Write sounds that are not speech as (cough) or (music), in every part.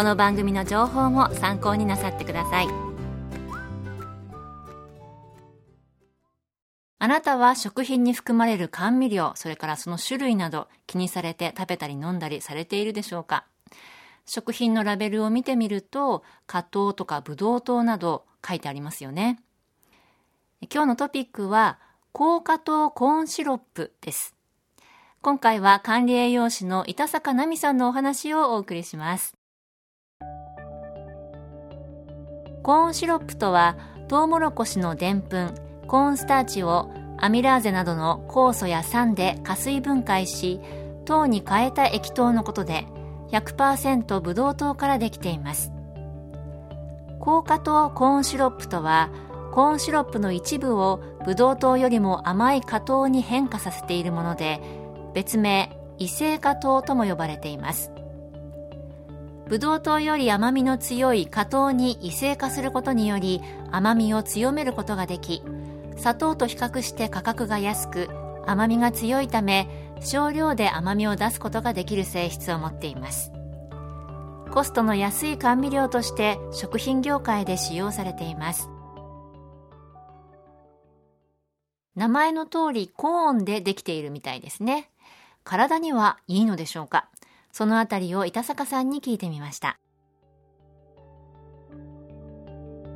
この番組の情報も参考になさってくださいあなたは食品に含まれる甘味料それからその種類など気にされて食べたり飲んだりされているでしょうか？食品のラベルを見てみると果糖とかブドウ糖など書いてありますよね今日のトピックは高果糖コーンシロップです。今回は管理栄養士の板坂奈美さんのお話をお送りします。コーンシロップとは、トウモロコシのでんぷん、コーンスターチをアミラーゼなどの酵素や酸で加水分解し、糖に変えた液糖のことで、100%ブドウ糖からできています。高果糖コーンシロップとは、コーンシロップの一部をブドウ糖よりも甘い果糖に変化させているもので別名異性果糖とも呼ばれていますブドウ糖より甘みの強い果糖に異性化することにより甘みを強めることができ砂糖と比較して価格が安く甘みが強いため少量で甘みを出すことができる性質を持っています。コストの安い甘味料として食品業界で使用されています。名前の通りコーンでできているみたいですね。体にはいいのでしょうか？そのあたりを板坂さんに聞いてみました。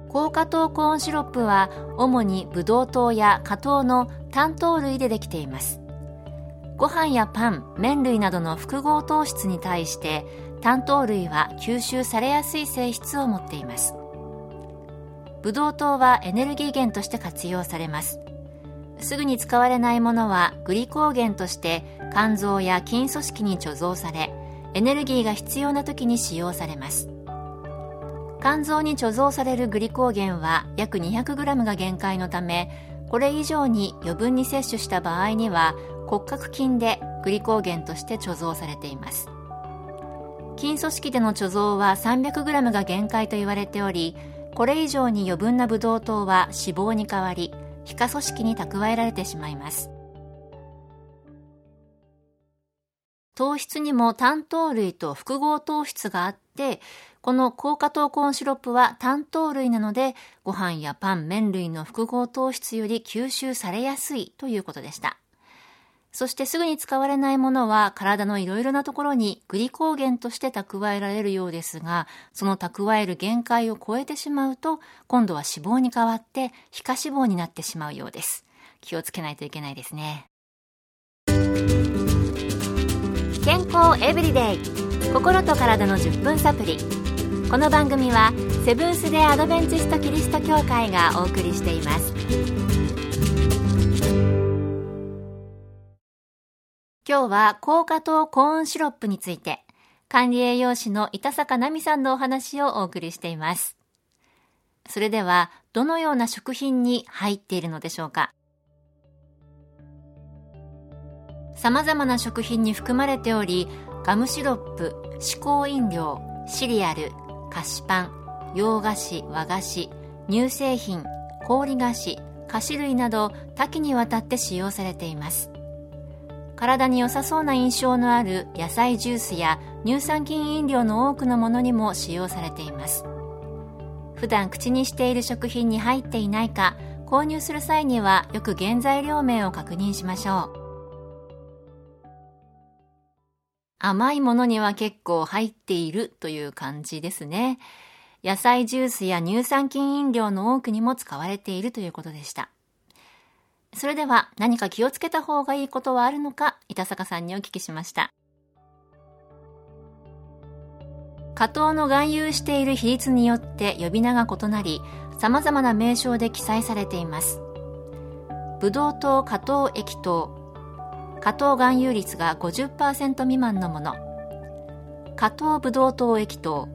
高果糖コーンシロップは主にブドウ糖や果糖の単糖類でできています。ご飯やパン、麺類などの複合糖質に対して単糖類は吸収されやすい性質を持っています。ブドウ糖はエネルギー源として活用されます。すぐに使われないものはグリコーゲンとして肝臓や筋組織に貯蔵されエネルギーが必要な時に使用されます。肝臓に貯蔵されるグリコーゲンは約 200g が限界のためこれ以上に余分に摂取した場合には骨格筋でグリコーゲンとして貯蔵されています。筋組織での貯蔵は 300g が限界と言われておりこれ以上に余分なブドウ糖は脂肪に変わり皮下組織に蓄えられてしまいます。糖質にも単糖類と複合糖質があってこの高果糖コーンシロップは単糖類なのでご飯やパン麺類の複合糖質より吸収されやすいということでしたそしてすぐに使われないものは体のいろいろなところにグリコーゲンとして蓄えられるようですが、その蓄える限界を超えてしまうと、今度は脂肪に変わって皮下脂肪になってしまうようです。気をつけないといけないですね。健康エブリデイ。心と体の10分サプリ。この番組はセブンス・デ・アドベンチスト・キリスト教会がお送りしています。今日は高果糖コーンシロップについて、管理栄養士の板坂奈美さんのお話をお送りしています。それでは、どのような食品に入っているのでしょうか？様々な食品に含まれており、ガムシロップ、嗜好飲料、シリアル、菓子パン、洋菓子、和菓子、乳製品、氷菓子、菓子類など多岐にわたって使用されています。体に良さそうな印象のある野菜ジュースや乳酸菌飲料の多くのものにも使用されています普段口にしている食品に入っていないか購入する際にはよく原材料名を確認しましょう甘いものには結構入っているという感じですね野菜ジュースや乳酸菌飲料の多くにも使われているということでした。それでは何か気をつけた方がいいことはあるのか、板坂さんにお聞きしました。加糖の含有している比率によって呼び名が異なり、様々な名称で記載されています。ブドウ糖加糖液糖、加糖含有率が50%未満のもの、加糖ブドウ糖液糖、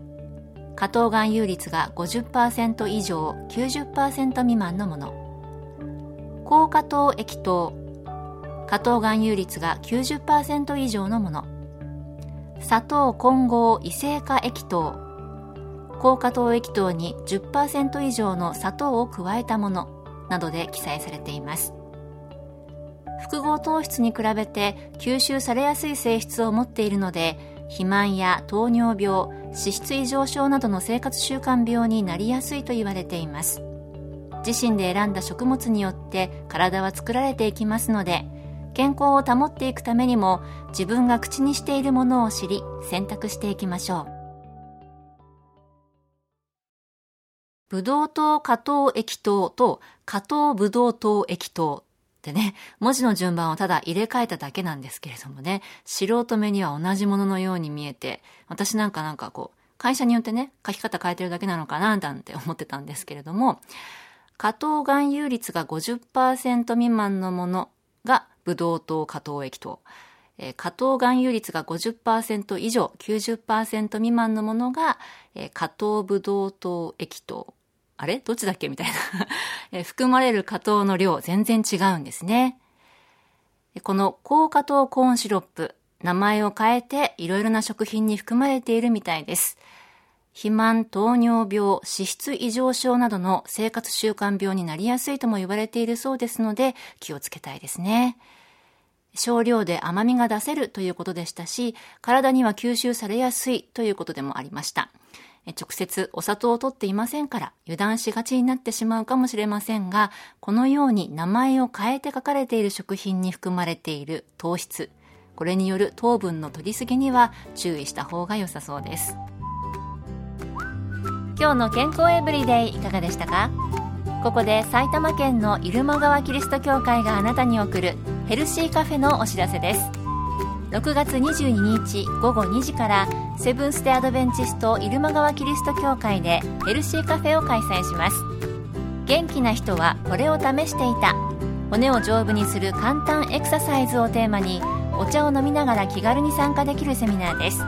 加糖含有率が50%以上90%未満のもの、高加糖液糖、加糖含有率が90%以上のもの、砂糖混合異性化液糖。高果糖液糖に10%以上の砂糖を加えたものなどで記載されています。複合糖質に比べて吸収されやすい性質を持っているので肥満や糖尿病脂質異常症などの生活習慣病になりやすいと言われています。自身で選んだ食物によって体は作られていきますので健康を保っていくためにも自分が口にしているものを知り選択していきましょう。ブドウ糖加糖液糖と加糖ブドウ糖液糖。ってね、文字の順番をただ入れ替えただけなんですけれどもね、素人目には同じもののように見えて、私なんかなんかこう、会社によってね、書き方変えてるだけなのかな、なんて思ってたんですけれども、加糖含有率が50%未満のものがブドウ糖加糖液糖。えー、加糖含有率が50%以上、90%未満のものが、えー、加糖ブドウ糖液糖。あれ？どっちだっけ？みたいな (laughs) えー、含まれる加糖の量、全然違うんですね。この高加糖コーンシロップ、名前を変えていろいろな食品に含まれているみたいです。肥満、糖尿病、脂質異常症などの生活習慣病になりやすいとも言われているそうですので気をつけたいですね。少量で甘みが出せるということでしたし、体には吸収されやすいということでもありました。直接お砂糖を取っていませんから油断しがちになってしまうかもしれませんが、このように名前を変えて書かれている食品に含まれている糖質、これによる糖分の取りすぎには注意した方が良さそうです。今日の健康エブリデイいかがでしたか？ここで埼玉県の入間川キリスト教会があなたに送るヘルシーカフェのお知らせです。6月22日午後2時からセブンス・デ・アドベンチスト入間川キリスト教会でヘルシーカフェを開催します。元気な人はこれを試していた。骨を丈夫にする簡単エクササイズをテーマにお茶を飲みながら気軽に参加できるセミナーです。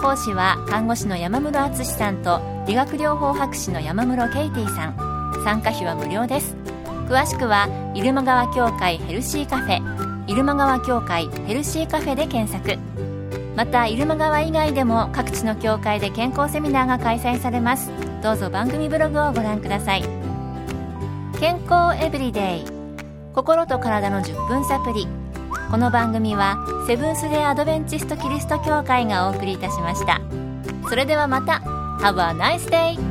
講師は看護師の山室敦さんと理学療法博士の山室ケイティさん。参加費は無料です。詳しくは入間川協会ヘルシーカフェ入間川協会ヘルシーカフェで検索。また入間川以外でも各地の協会で健康セミナーが開催されます。どうぞ番組ブログをご覧ください。健康エブリデイ。心と体の10分サプリ。この番組はセブンス・デ・アドベンチスト・キリスト教会がお送りいたしました。それではまた。Have a nice day!